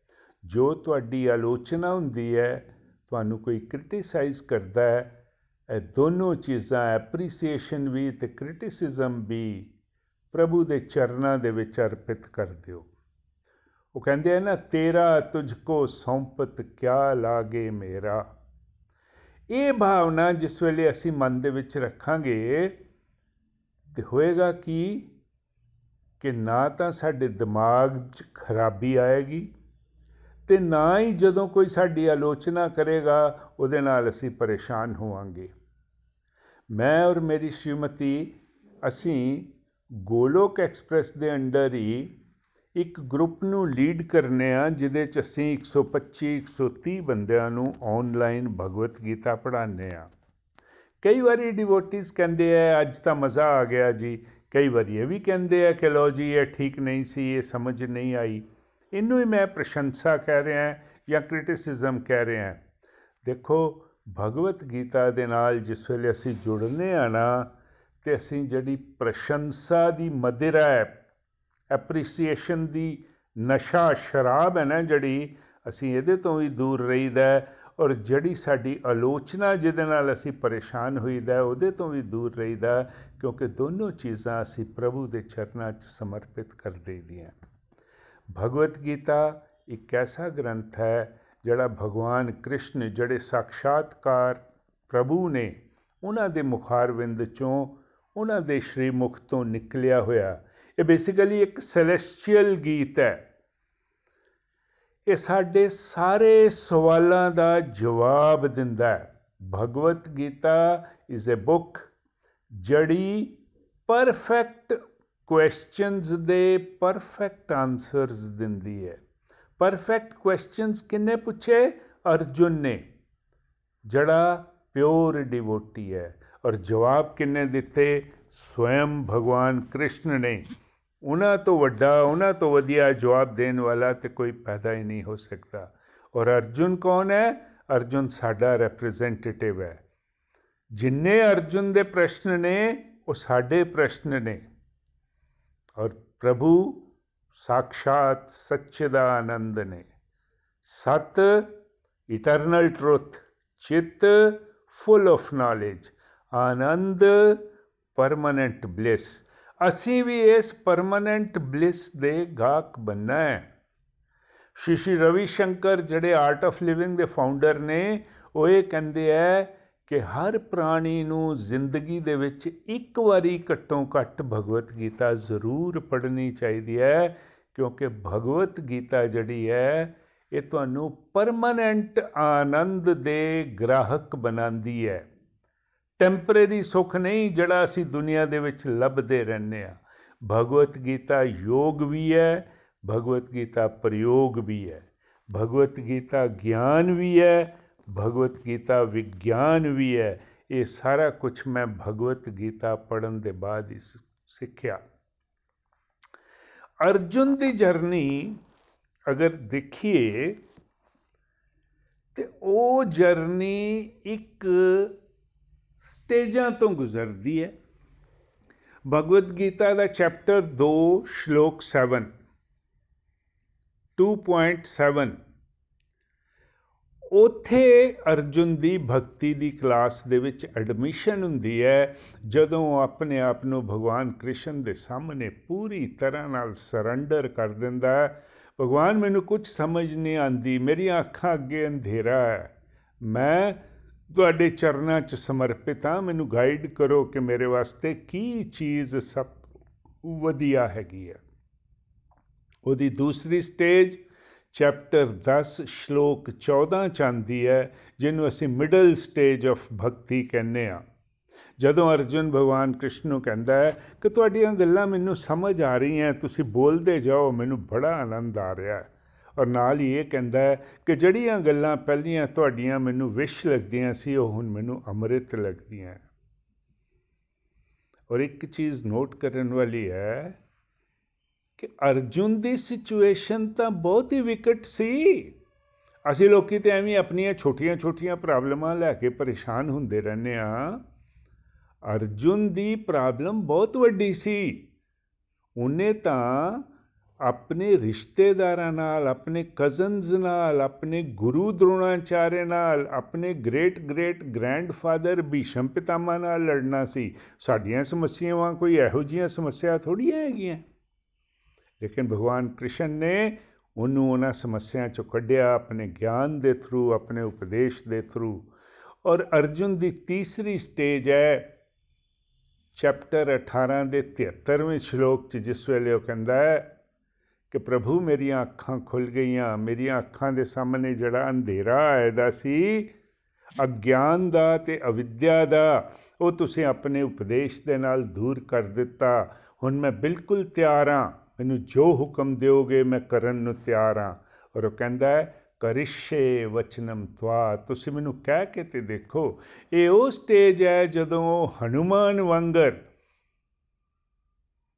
ਜੋ ਤੁਹਾਡੀ ਆਲੋਚਨਾ ਹੁੰਦੀ ਹੈ ਤੁਹਾਨੂੰ ਕੋਈ ਕ੍ਰਿਟਿਸਾਈਜ਼ ਕਰਦਾ ਹੈ, ਇਹ ਦੋਨੋਂ ਚੀਜ਼ਾਂ ਐਪਰੀਸੀਏਸ਼ਨ ਵੀ ਤੇ ਕ੍ਰਿਟਿਸਿਜ਼ਮ ਵੀ ਪ੍ਰਭੂ ਦੇ ਚਰਨਾਂ ਦੇ ਵਿੱਚ ਅਰਪਿਤ ਕਰ ਦਿਓ। ਉਹ ਕਹਿੰਦੇ ਆ ਨਾ, ਤੇਰਾ ਤੁਝ ਕੋ ਸੌਂਪਤ ਕਿਆ ਲਾਗੇ ਮੇਰਾ? ਇਹ ਭਾਵਨਾ ਜਿਸ ਵੇਲੇ ਅਸੀਂ ਮਨ ਦੇ ਵਿੱਚ ਰੱਖਾਂਗੇ, ਤੇ ਹੋਏਗਾ ਕੀ? ਕਿ ਨਾ ਤਾਂ ਸਾਡੇ ਦਿਮਾਗ 'ਚ ਖਰਾਬੀ ਆਏਗੀ ਤੇ ਨਾ ਹੀ ਜਦੋਂ ਕੋਈ ਸਾਡੀ ਆਲੋਚਨਾ ਕਰੇਗਾ, ਉਹਦੇ ਨਾਲ ਅਸੀਂ ਪਰੇਸ਼ਾਨ ਹੋਵਾਂਗੇ। ਮੈਂ ਔਰ ਮੇਰੀ ਸ਼੍ਰੀਮਤੀ, ਅਸੀਂ ਗੋਲੋਕ ਐਕਸਪ੍ਰੈਸ ਦੇ ਅੰਡਰ ਹੀ ਇੱਕ ਗਰੁੱਪ ਨੂੰ ਲੀਡ ਕਰਨੇ ਆ, ਜਿਹਦੇ ਚ ਅਸੀਂ 125 130 ਬੰਦਿਆਂ ਨੂੰ ਆਨਲਾਈਨ ਭਗਵਤ ਗੀਤਾ ਪੜ੍ਹਾਉਂਦੇ ਆ। ਕਈ ਵਾਰੀ ਡਿਵੋਟਿਸ ਕਹਿੰਦੇ ਆ, ਅੱਜ ਤਾਂ ਮਜ਼ਾ ਆ ਗਿਆ ਜੀ। ਕਈ ਵਾਰੀ ਇਹ ਵੀ ਕਹਿੰਦੇ ਆ ਕਿ ਲੋ ਜੀ, ਇਹ ਠੀਕ ਨਹੀਂ ਸੀ, ਇਹ ਸਮਝ ਨਹੀਂ ਆਈ। ਇਹਨੂੰ ਹੀ ਮੈਂ ਪ੍ਰਸ਼ੰਸਾ ਕਹਿ ਰਿਹਾ ਜਾਂ ਕ੍ਰਿਟਿਸਿਜ਼ਮ ਕਹਿ ਰਿਹਾ ਦੇਖੋ, ਭਗਵਤ ਗੀਤਾ ਦੇ ਨਾਲ ਜਿਸ ਵੇਲੇ ਅਸੀਂ ਜੁੜਨੇ ਆ ਨਾ, ਤੇ ਅਸੀਂ ਜਿਹੜੀ ਪ੍ਰਸ਼ੰਸਾ ਦੀ ਮਦਿਰਾ ਹੈ ਐਪਰੀਸੀਏਸ਼ਨ ਦੀ ਨਸ਼ਾ, ਸ਼ਰਾਬ ਹੈ ਨਾ ਜਿਹੜੀ, ਅਸੀਂ ਇਹਦੇ ਤੋਂ ਵੀ ਦੂਰ ਰਹੀਦਾ ਔਰ ਜਿਹੜੀ ਸਾਡੀ ਆਲੋਚਨਾ ਜਿਹਦੇ ਨਾਲ ਅਸੀਂ ਪਰੇਸ਼ਾਨ ਹੋਈਦਾ ਉਹਦੇ ਤੋਂ ਵੀ ਦੂਰ ਰਹੀਦਾ ਕਿਉਂਕਿ ਦੋਨੋਂ ਚੀਜ਼ਾਂ ਅਸੀਂ ਪ੍ਰਭੂ ਦੇ ਚਰਨਾਂ 'ਚ ਸਮਰਪਿਤ ਕਰ ਦੇਈਆਂ। ਭਗਵਤ ਗੀਤਾ ਇੱਕ ਐਸਾ ਗ੍ਰੰਥ ਹੈ ਜਿਹੜਾ ਭਗਵਾਨ ਕ੍ਰਿਸ਼ਨ, ਜਿਹੜੇ ਸਾਖਸ਼ਾਤਕਾਰ ਪ੍ਰਭੂ ਨੇ, ਉਹਨਾਂ ਦੇ ਮੁਖਾਰਵਿੰਦ ਚੋਂ ਉਹਨਾਂ ਦੇ ਸ਼੍ਰੀ ਮੁਖ ਤੋਂ ਨਿਕਲਿਆ ਹੋਇਆ। ਇਹ ਬੇਸਿਕਲੀ ਇੱਕ ਸੈਲੈਸਟੀਅਲ ਗੀਤ ਹੈ। ਇਹ ਸਾਡੇ ਸਾਰੇ ਸਵਾਲਾਂ ਦਾ ਜਵਾਬ ਦਿੰਦਾ ਹੈ। Bhagavad Gita is a book ਜੜੀ ਪਰਫੈਕਟ ਕੁਐਸਚਨਸ ਦੇ ਪਰਫੈਕਟ ਆਨਸਰਸ ਦਿੰਦੀ ਹੈ। ਪਰਫੈਕਟ ਕੁਐਸਚਨਸ ਕਿੰਨੇ ਪੁੱਛੇ? ਅਰਜੁਨ ਨੇ। ਜਿਹੜਾ ਪਿਓਰ ਡਿਵੋਟੀ ਹੈ। ਔਰ ਜਵਾਬ ਕਿੰਨੇ ਦਿੱਤੇ? ਸਵੈਮ ਭਗਵਾਨ ਕ੍ਰਿਸ਼ਨ ਨੇ। ਉਹਨਾਂ ਤੋਂ ਵੱਡਾ, ਉਹਨਾਂ ਤੋਂ ਵਧੀਆ ਜਵਾਬ ਦੇਣ ਵਾਲਾ ਤੇ ਕੋਈ ਪੈਦਾ ਹੀ ਨਹੀਂ ਹੋ ਸਕਦਾ। ਔਰ ਅਰਜੁਨ ਕੌਣ ਹੈ? ਅਰਜੁਨ ਸਾਡਾ ਰਿਪਰੈਜ਼ੈਂਟੇਟਿਵ ਹੈ। ਜਿੰਨੇ ਅਰਜੁਨ ਦੇ ਪ੍ਰਸ਼ਨ ਨੇ, ਉਹ ਸਾਡੇ ਪ੍ਰਸ਼ਨ ਨੇ। ਔਰ ਪ੍ਰਭੂ ਸਾਖਸ਼ਾਤ ਸੱਚਦਾ ਆਨੰਦ ਨੇ ਸਤ ਇਟਰਨਲ ਟਰੁੱਥ ਚਿਤ ਫੁੱਲ ਆਫ ਨॉलेज ਆਨੰਦ ਪਰਮਨੈਂਟ ਬਲਿਸ ਅਸੀਂ ਵੀ ਇਸ ਪਰਮਨੈਂਟ ਬਲਿਸ ਦੇ ਗਾਹਕ ਬੰਨਾ ਹੈ ਸ਼੍ਰੀ ਸ਼੍ਰੀ ਰਵੀ ਸ਼ੰਕਰ ਜਿਹੜੇ ਆਰਟ ਆਫ ਲਿਵਿੰਗ ਦੇ ਫਾਊਂਡਰ ਨੇ ਉਹ ਇਹ ਕਹਿੰਦੇ ਆ ਕਿ ਹਰ ਪ੍ਰਾਣੀ ਨੂੰ ਜ਼ਿੰਦਗੀ ਦੇ ਵਿੱਚ ਇੱਕ ਵਾਰੀ ਘੱਟੋ ਘੱਟ ਭਗਵਤ ਗੀਤਾ ਜ਼ਰੂਰ ਪੜ੍ਹਨੀ ਚਾਹੀਦੀ ਹੈ, ਕਿਉਂਕਿ ਭਗਵਤ ਗੀਤਾ ਜਿਹੜੀ ਹੈ, ਇਹ ਤੁਹਾਨੂੰ ਪਰਮਨੈਂਟ ਆਨੰਦ ਦੇ ਗ੍ਰਾਹਕ ਬਣਾਉਂਦੀ ਹੈ। ਟੈਂਪਰੇਰੀ ਸੁੱਖ ਨਹੀਂ ਜਿਹੜਾ ਅਸੀਂ ਦੁਨੀਆ ਦੇ ਵਿੱਚ ਲੱਭਦੇ ਰਹਿੰਦੇ ਆ ਭਗਵਤ ਗੀਤਾ ਯੋਗ ਵੀ ਹੈ, ਭਗਵਤ ਗੀਤਾ ਪ੍ਰਯੋਗ ਵੀ ਹੈ। ਭਗਵਤ ਗੀਤਾ ਗਿਆਨ ਵੀ ਹੈ ਭਗਵਤ ਗੀਤਾ ਵਿਗਿਆਨ ਵੀ ਹੈ। ਇਹ ਸਾਰਾ ਕੁਝ ਮੈਂ ਭਗਵਤ ਗੀਤਾ ਪੜਨ ਦੇ ਬਾਅਦ ਹੀ ਸਿੱਖਿਆ। ਅਰਜੁਨ ਦੀ ਜਰਨੀ ਅਗਰ ਦੇਖੀਏ, ਤੇ ਉਹ ਜਰਨੀ ਇੱਕ ਸਟੇਜਾਂ ਤੋਂ ਗੁਜ਼ਰਦੀ ਹੈ। ਭਗਵਦ ਗੀਤਾ ਦਾ ਚੈਪਟਰ 2 ਸ਼ਲੋਕ 7 2.7 ਉਥੇ ਅਰਜੁਨ ਦੀ ਭਗਤੀ ਦੀ ਕਲਾਸ ਦੇ ਵਿੱਚ ਐਡਮਿਸ਼ਨ ਹੁੰਦੀ ਹੈ, ਜਦੋਂ ਆਪਣੇ ਆਪ ਨੂੰ ਭਗਵਾਨ ਕ੍ਰਿਸ਼ਨ ਦੇ ਸਾਹਮਣੇ ਪੂਰੀ ਤਰ੍ਹਾਂ ਨਾਲ ਸਰੈਂਡਰ ਕਰ ਦਿੰਦਾ ਹੈ। ਭਗਵਾਨ, ਮੈਨੂੰ ਕੁਝ ਸਮਝ ਨਹੀਂ ਆਂਦੀ ਮੇਰੀਆਂ ਅੱਖਾਂ ਅੱਗੇ ਅੰਧੇਰਾ ਹੈ। ਮੈਂ ਤੁਹਾਡੇ ਚਰਨਾਂ 'ਚ ਸਮਰਪਿਤ ਹਾਂ, ਮੈਨੂੰ ਗਾਈਡ ਕਰੋ ਕਿ ਮੇਰੇ ਵਾਸਤੇ ਕੀ ਚੀਜ਼ ਸਭ ਵਧੀਆ ਹੈਗੀ ਹੈ। ਉਹਦੀ ਦੂਸਰੀ ਸਟੇਜ ਚੈਪਟਰ 10 ਸ਼ਲੋਕ 14 ਚ ਆਂਦੀ ਹੈ, ਜਿਹਨੂੰ ਅਸੀਂ ਮਿਡਲ ਸਟੇਜ ਆਫ ਭਗਤੀ ਕਹਿੰਦੇ ਆ ਜਦੋਂ ਅਰਜੁਨ ਭਗਵਾਨ ਕ੍ਰਿਸ਼ਨ ਨੂੰ ਕਹਿੰਦਾ ਹੈ ਕਿ ਤੁਹਾਡੀਆਂ ਗੱਲਾਂ ਮੈਨੂੰ ਸਮਝ ਆ ਰਹੀਆਂ, ਤੁਸੀਂ ਬੋਲਦੇ ਜਾਓ, ਮੈਨੂੰ ਬੜਾ ਆਨੰਦ ਆ ਰਿਹਾ ਹੈ। ਔਰ ਨਾਲ ਹੀ ਇਹ ਕਹਿੰਦਾ ਹੈ ਕਿ ਜਿਹੜੀਆਂ ਗੱਲਾਂ ਪਹਿਲੀਆਂ ਤੁਹਾਡੀਆਂ ਮੈਨੂੰ ਵਿਸ਼ ਲੱਗਦੀਆਂ ਸੀ, ਉਹ ਹੁਣ ਮੈਨੂੰ ਅੰਮ੍ਰਿਤ ਲੱਗਦੀਆਂ ਔਰ ਇੱਕ ਚੀਜ਼ ਨੋਟ ਕਰਨ ਵਾਲੀ ਹੈ ਕਿ ਅਰਜੁਨ ਦੀ ਸਿਚੁਏਸ਼ਨ ਤਾਂ ਬਹੁਤ ਹੀ ਵਿਕਟ ਸੀ। ਅਸੀਂ ਲੋਕੀ ਤੇ ਐਵੇਂ ਆਪਣੀਆਂ ਛੋਟੀਆਂ-ਛੋਟੀਆਂ ਪ੍ਰੋਬਲਮਾਂ ਲੈ ਕੇ ਪਰੇਸ਼ਾਨ ਹੁੰਦੇ ਰਹਿੰਦੇ ਆ ਅਰਜੁਨ ਦੀ ਪ੍ਰੋਬਲਮ ਬਹੁਤ ਵੱਡੀ ਸੀ। ਉਹਨੇ ਤਾਂ ਆਪਣੇ ਰਿਸ਼ਤੇਦਾਰਾਂ ਨਾਲ, ਆਪਣੇ ਕਜ਼ਨਸ ਨਾਲ, ਆਪਣੇ ਗੁਰੂ ਦ੍ਰੋਣਾਚਾਰਿਆ ਨਾਲ, ਆਪਣੇ great great grandfather Bhishma Pitamah ਨਾਲ ਲੜਨਾ ਸੀ। ਸਾਡੀਆਂ ਸਮੱਸਿਆਵਾਂ ਕੋਈ ਇਹੋ ਜੀਆਂ ਸਮੱਸਿਆ ਥੋੜੀ ਹੈਗੀਆਂ। ਲੇਕਿਨ ਭਗਵਾਨ ਕ੍ਰਿਸ਼ਨ ਨੇ ਉਹਨੂੰ ਉਹਨਾਂ ਸਮੱਸਿਆਵਾਂ ਚੋਂ ਕੱਢਿਆ ਆਪਣੇ ਗਿਆਨ ਦੇ ਥਰੂ, ਆਪਣੇ ਉਪਦੇਸ਼ ਦੇ ਥਰੂ। ਔਰ ਅਰਜੁਨ ਦੀ ਤੀਸਰੀ ਸਟੇਜ ਹੈ ਚੈਪਟਰ 18 ਦੇ 73ਵੇਂ ਸ਼ਲੋਕ 'ਚ, ਜਿਸ ਵੇਲੇ ਉਹ ਕਹਿੰਦਾ ਹੈ ਕਿ ਪ੍ਰਭੂ ਮੇਰੀਆਂ ਅੱਖਾਂ ਖੁੱਲ ਗਈਆਂ, ਮੇਰੀਆਂ ਅੱਖਾਂ ਦੇ ਸਾਹਮਣੇ ਜਿਹੜਾ ਅੰਧੇਰਾ ਆਇਦਾ ਸੀ, ਅਗਿਆਨ ਦਾ ਤੇ ਅਵਿਦਿਆ ਦਾ, ਉਹ ਤੁਸੀਂ ਆਪਣੇ ਉਪਦੇਸ਼ ਦੇ ਨਾਲ ਦੂਰ ਕਰ ਦਿੱਤਾ। ਹੁਣ ਮੈਂ ਬਿਲਕੁਲ ਤਿਆਰ ਹਾਂ। ਮੈਨੂੰ ਜੋ ਹੁਕਮ ਦਿਓਗੇ ਮੈਂ ਕਰਨ ਨੂੰ ਤਿਆਰ ਹਾਂ। ਔਰ ਉਹ ਕਹਿੰਦਾ ਹੈ, ਕਰਿਸ਼ੇ ਵਚਨਮ ਤਵਾ। ਤੁਸੀਂ ਮੈਨੂੰ ਕਹਿ ਕੇ ਤੇ ਦੇਖੋ, ਇਹ ਉਹ ਸਟੇਜ ਹੈ ਜਦੋਂ ਹਨੂਮਾਨ ਵਾਂਗਰ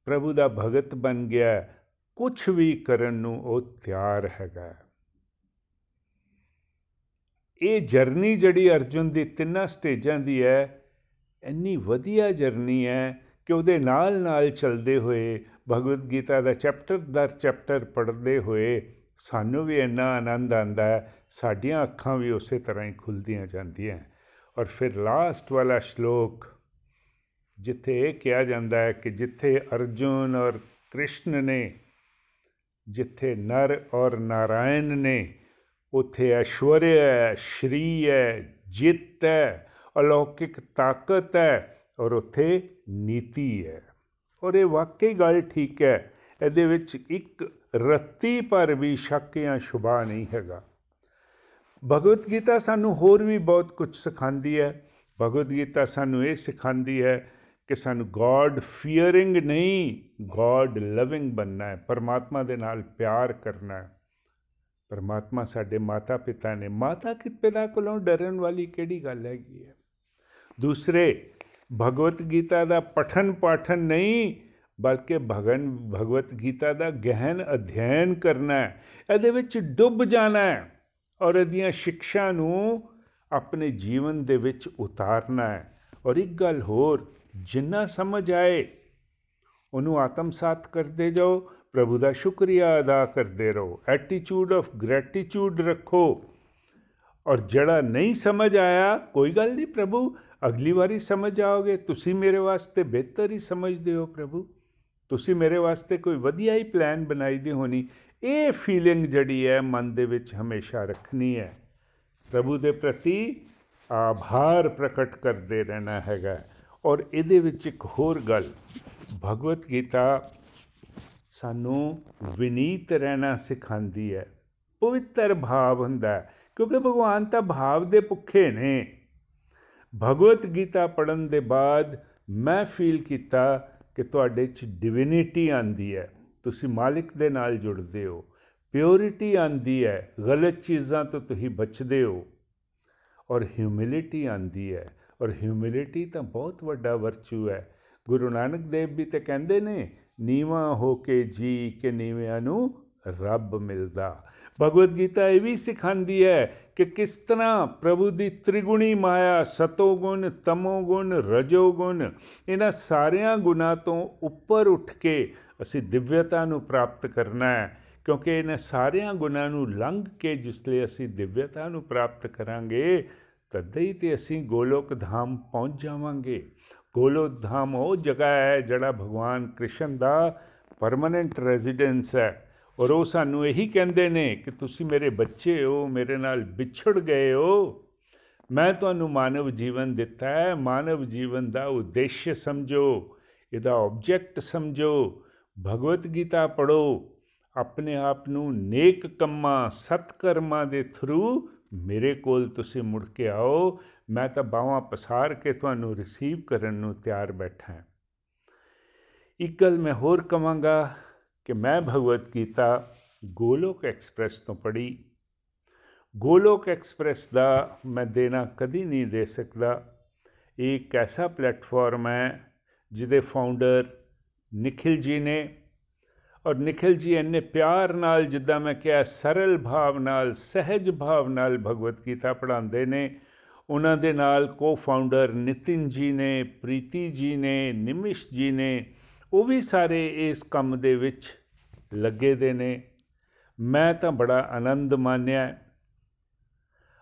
ਪ੍ਰਭੂ ਦਾ ਭਗਤ ਬਣ ਗਿਆ ਕੁਝ ਵੀ ਕਰਨ ਨੂੰ ਉਹ ਤਿਆਰ ਹੈਗਾ ਇਹ ਜਰਨੀ ਜਿਹੜੀ ਅਰਜੁਨ ਦੀ ਤਿੰਨਾਂ ਸਟੇਜਾਂ ਦੀ ਹੈ, ਇੰਨੀ ਵਧੀਆ ਜਰਨੀ ਹੈ ਕਿ ਉਹਦੇ ਨਾਲ ਨਾਲ ਚੱਲਦੇ ਹੋਏ ਭਗਵਦ ਗੀਤਾ ਦਾ ਚੈਪਟਰ ਦਰ ਚੈਪਟਰ ਪੜ੍ਹਦੇ ਹੋਏ ਸਾਨੂੰ ਵੀ ਇੰਨਾ ਆਨੰਦ ਆਂਦਾ ਹੈ, ਸਾਡੀਆਂ ਅੱਖਾਂ ਵੀ ਉਸੇ ਤਰ੍ਹਾਂ ਹੀ ਖੁੱਲਦੀਆਂ ਜਾਂਦੀਆਂ ਔਰ ਫਿਰ ਲਾਸਟ ਵਾਲਾ ਸ਼ਲੋਕ, ਜਿੱਥੇ ਇਹ ਕਿਹਾ ਜਾਂਦਾ ਹੈ ਕਿ ਜਿੱਥੇ ਅਰਜੁਨ ਔਰ ਕ੍ਰਿਸ਼ਨ ਨੇ, ਜਿੱਥੇ ਨਰ ਔਰ ਨਾਰਾਇਣ ਨੇ, ਉਥੇ ਐਸ਼ਵਰਯ ਹੈ, ਸ਼੍ਰੀ ਹੈ, ਜਿੱਤ ਹੈ, ਅਲੌਕਿਕ ਤਾਕਤ ਹੈ ਔਰ ਉਥੇ ਨੀਤੀ ਹੈ। ਔਰ ਇਹ ਵਾਕਈ ਗੱਲ ਠੀਕ ਹੈ, ਇਹਦੇ ਵਿੱਚ ਇੱਕ ਰੱਤੀ ਪਰ ਵੀ ਸ਼ੱਕ ਜਾਂ ਸ਼ੁਭਾ ਨਹੀਂ ਹੈਗਾ। ਭਗਵਤ ਗੀਤਾ ਸਾਨੂੰ ਹੋਰ ਵੀ ਬਹੁਤ ਕੁਝ ਸਿਖਾਉਂਦੀ ਹੈ। ਭਗਵਤ ਗੀਤਾ ਸਾਨੂੰ ਇਹ ਸਿਖਾਉਂਦੀ ਹੈ ਕਿ ਸਾਨੂੰ ਗੋਡ ਫੀਅਰਿੰਗ ਨਹੀਂ ਗੋਡ ਲਵਿੰਗ ਬੰਨਾ ਹੈ, ਪਰਮਾਤਮਾ ਦੇ ਨਾਲ ਪਿਆਰ ਕਰਨਾ ਹੈ। ਪਰਮਾਤਮਾ ਸਾਡੇ ਮਾਤਾ ਪਿਤਾ ਨੇ, ਮਾਤਾ ਕਿ ਪਿਤਾ ਕੋਲੋਂ ਡਰਨ ਵਾਲੀ ਕਿਹੜੀ ਗੱਲ ਹੈਗੀ ਹੈ? ਦੂਸਰੇ ਭਗਵਤ ਗੀਤਾ ਦਾ ਪਠਨ ਪਾਠਨ ਨਹੀਂ, ਬਲਕਿ ਭਗਨ, ਭਗਵਤ ਗੀਤਾ ਦਾ ਗਹਿਨ ਅਧਿਐਨ ਕਰਨਾ ਹੈ। ਇਹਦੇ ਵਿੱਚ ਡੁੱਬ ਜਾਣਾ ਹੈ ਔਰ ਇਹਦੀਆਂ ਸਿੱਖਿਆ ਨੂੰ ਆਪਣੇ ਜੀਵਨ ਦੇ ਵਿੱਚ ਉਤਾਰਨਾ ਹੈ। ਔਰ ਇੱਕ ਗੱਲ ਹੋਰ, ਜਿੰਨਾ ਸਮਝ ਆਏ, ਉਹਨੂੰ ਆਤਮਸਾਤ ਕਰਦੇ ਜਾਓ, ਪ੍ਰਭੂ ਦਾ ਸ਼ੁਕਰੀਆ ਅਦਾ ਕਰਦੇ ਰਹੋ। ਐਟੀਟਿਊਡ ਆਫ ਗ੍ਰੈਟੀਟਿਊਡ ਰੱਖੋ। ਔਰ ਜਿਹੜਾ ਨਹੀਂ ਸਮਝ ਆਇਆ, ਕੋਈ ਗੱਲ ਨਹੀਂ ਪ੍ਰਭੂ ਅਗਲੀ ਵਾਰੀ ਸਮਝ ਆਓਗੇ, ਤੁਸੀਂ ਮੇਰੇ ਵਾਸਤੇ ਬਿਹਤਰ ਹੀ ਸਮਝਦੇ ਹੋ ਪ੍ਰਭੂ। ਤੁਸੀਂ ਮੇਰੇ ਵਾਸਤੇ ਕੋਈ ਵਧੀਆ ਹੀ ਪਲਾਨ ਬਣਾਈ ਦੀ ਹੋਣੀ। ਇਹ ਫੀਲਿੰਗ ਜਿਹੜੀ ਹੈ, ਮਨ ਦੇ ਵਿੱਚ ਹਮੇਸ਼ਾ ਰੱਖਣੀ ਹੈ। ਪ੍ਰਭੂ ਦੇ ਪ੍ਰਤੀ ਆਭਾਰ ਪ੍ਰਗਟ ਕਰਦੇ ਰਹਿਣਾ ਹੈਗਾ। ਔਰ ਇਹਦੇ ਵਿੱਚ ਇੱਕ ਹੋਰ ਗੱਲ, ਭਗਵਤ ਗੀਤਾ ਸਾਨੂੰ ਵਿਨੀਤ ਰਹਿਣਾ ਸਿਖਾਉਂਦੀ ਹੈ। ਪਵਿੱਤਰ ਭਾਵ ਹੁੰਦਾ ਕਿਉਂਕਿ ਭਗਵਾਨ ਤਾਂ ਭਾਵ ਦੇ ਭੁੱਖੇ ਨੇ। ਭਗਵਤ ਗੀਤਾ ਪੜਨ ਦੇ ਬਾਅਦ ਮੈਂ ਫੀਲ ਕੀਤਾ ਕਿ ਤੁਹਾਡੇ 'ਚ ਡਿਵਿਨਿਟੀ ਆਂਦੀ ਹੈ। ਤੁਸੀਂ ਮਾਲਿਕ ਦੇ ਨਾਲ ਜੁੜਦੇ ਹੋ। ਪਿਓਰਿਟੀ ਆਂਦੀ ਹੈ। ਗਲਤ ਚੀਜ਼ਾਂ ਤੋਂ ਤੁਸੀਂ ਬਚਦੇ ਹੋ। ਔਰ ਹਿਊਮਿਲਿਟੀ ਆਂਦੀ ਹੈ। ਔਰ ਹਿਊਮਿਲਿਟੀ ਤਾਂ ਬਹੁਤ ਵੱਡਾ ਵਰਚੂ ਹੈ। ਗੁਰੂ ਨਾਨਕ ਦੇਵ ਵੀ ਤੇ ਕਹਿੰਦੇ ਨੇ, ਨੀਵਾ ਹੋ ਕੇ ਜੀ ਕਿ ਨੀਵਿਆਂ ਨੂੰ ਰੱਬ ਮਿਲਦਾ। ਭਗਵਦ ਗੀਤਾ ਇਹ ਵੀ ਸਿਖਾਉਂਦੀ ਹੈ ਕਿ ਕਿਸ ਤਰ੍ਹਾਂ ਪ੍ਰਭੂ ਦੀ ਤ੍ਰਿਗੁਣੀ ਮਾਇਆ ਸਤੋ ਗੁਣ ਤਮੋ ਗੁਣ ਰਜੋ ਗੁਣ ਇਹਨਾਂ ਸਾਰਿਆਂ ਗੁਣਾ ਤੋਂ ਉੱਪਰ ਉੱਠ ਕੇ ਅਸੀਂ ਦਿਵਯਤਾ ਨੂੰ ਪ੍ਰਾਪਤ ਕਰਨਾ ਹੈ, ਕਿਉਂਕਿ ਇਹਨਾਂ ਸਾਰਿਆਂ ਗੁਣਾਂ ਨੂੰ ਲੰਘ ਕੇ ਜਿਸ ਲਈ ਅਸੀਂ ਦਿਵਯਤਾ ਨੂੰ ਪ੍ਰਾਪਤ ਕਰਾਂਗੇ, ਤਦ ਹੀ ਤੇ ਅਸੀਂ ਗੋਲੋਕ ਧਾਮ ਪਹੁੰਚ ਜਾਵਾਂਗੇ। ਗੋਲੋਕ ਧਾਮ ਉਹ ਜਗ੍ਹਾ ਹੈ ਜਿਹੜਾ ਭਗਵਾਨ ਕ੍ਰਿਸ਼ਨ ਦਾ ਪਰਮਨੈਂਟ ਰੈਜ਼ੀਡੈਂਸ ਹੈ। ਔਰ ਉਹ ਸਾਨੂੰ ਇਹੀ ਕਹਿੰਦੇ ਨੇ ਕਿ ਤੁਸੀਂ ਮੇਰੇ ਬੱਚੇ ਹੋ, ਮੇਰੇ ਨਾਲ ਵਿਛੜ ਗਏ ਹੋ। ਮੈਂ ਤੁਹਾਨੂੰ ਮਾਨਵ ਜੀਵਨ ਦਿੱਤਾ ਹੈ। ਮਾਨਵ ਜੀਵਨ ਦਾ ਉਦੇਸ਼ ਸਮਝੋ, ਇਹਦਾ ਆਬਜੈਕਟ ਸਮਝੋ। ਭਗਵਤ ਗੀਤਾ ਪੜੋ ਆਪਣੇ ਆਪ ਨੂੰ ਨੇਕ ਕੰਮਾਂ, ਸਤਕਰਮਾਂ ਦੇ ਥਰੂ ਮੇਰੇ ਕੋਲ ਤੁਸੀਂ ਮੁੜ ਕੇ ਆਓ। ਮੈਂ ਤਾਂ ਬਾਹਾਂ ਪਸਾਰ ਕੇ ਤੁਹਾਨੂੰ ਰਿਸੀਵ ਕਰਨ ਨੂੰ ਤਿਆਰ ਬੈਠਾ ਹਾਂ। ਇੱਕ ਗੱਲ ਮੈਂ ਹੋਰ ਕਵਾਂਗਾ। ਕਿ ਮੈਂ ਭਗਵਤ ਗੀਤਾ ਗੋਲੋਕ ਐਕਸਪ੍ਰੈਸ ਤੋਂ ਪੜ੍ਹੀ। ਗੋਲੋਕ ਐਕਸਪ੍ਰੈਸ ਦਾ ਮੈਂ ਦੇਣਾ ਕਦੀ ਨਹੀਂ ਦੇ ਸਕਦਾ। ਇਹ ਇੱਕ ਐਸਾ ਪਲੇਟਫਾਰਮ ਹੈ ਜਿਹਦੇ ਫਾਊਂਡਰ ਨikhil ji ਨੇ ਔਰ ਨikhil ji ਇੰਨੇ ਪਿਆਰ ਨਾਲ ਜਿੱਦਾਂ ਮੈਂ ਕਿਹਾ ਸਰਲ ਭਾਵ ਨਾਲ, ਸਹਿਜ ਭਾਵ ਨਾਲ ਭਗਵਤ ਗੀਤਾ ਪੜ੍ਹਾਉਂਦੇ ਨੇ। ਉਹਨਾਂ ਦੇ ਨਾਲ ਕੋ ਫਾਊਂਡਰ ਨਿਤਿਨ ਜੀ ਨੇ, ਪ੍ਰੀਤੀ ਜੀ ਨੇ, ਨਿਮਿਸ਼ ਜੀ ਨੇ, ਉਹ ਵੀ ਸਾਰੇ ਇਸ ਕੰਮ ਦੇ ਵਿੱਚ ਲੱਗੇ ਦੇ ਨੇ। ਮੈਂ ਤਾਂ ਬੜਾ ਆਨੰਦ ਮਾਨਿਆ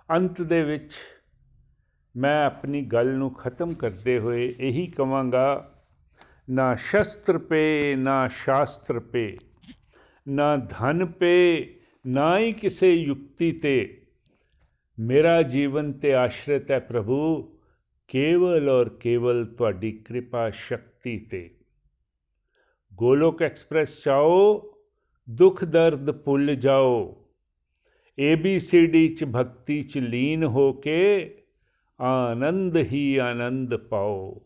ਅੰਤ ਦੇ ਵਿੱਚ ਮੈਂ ਆਪਣੀ ਗੱਲ ਨੂੰ ਖਤਮ ਕਰਦੇ ਹੋਏ ਇਹੀ ਕਵਾਂਗਾ ਨਾ ਸ਼ਸਤਰ ਪੇ, ਨਾ ਸ਼ਾਸਤਰ ਪੇ, ਨਾ ਧਨ ਪੇ, ਨਾ ਹੀ ਕਿਸੇ ਯੁਕਤੀ ਤੇ। ਮੇਰਾ ਜੀਵਨ ਤੇ ਆਸ਼ਰਿਤ ਹੈ ਪ੍ਰਭੂ, ਕੇਵਲ ਔਰ ਕੇਵਲ ਤੁਹਾਡੀ ਕਿਰਪਾ ਸ਼ਕਤੀ ਤੇ। ਗੋਲੋਕ ਐਕਸਪ੍ਰੈਸ ਚਾਓ ਦੁੱਖ ਦਰਦ ਭੁੱਲ ਜਾਓ ਏਬੀਸੀਡੀ ਚ ਭਗਤੀ ਚ ਲੀਨ ਹੋ ਕੇ ਆਨੰਦ ਹੀ ਆਨੰਦ ਪਾਓ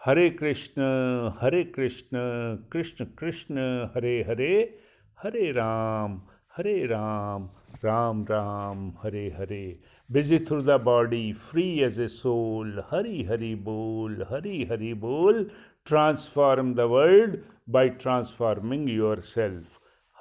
ਹਰੇ ਕ੍ਰਿਸ਼ਨ ਹਰੇ ਕ੍ਰਿਸ਼ਨ ਕ੍ਰਿਸ਼ਨ ਕ੍ਰਿਸ਼ਨ ਹਰੇ ਹਰੇ ਹਰੇ ਰਾਮ ਹਰੇ Ram Ram Ram Hare Hare busy through the body free as a soul Hari Hari ਬੋਲ ਹਰੀ ਹਰੀ ਬੋਲ transform the world by transforming yourself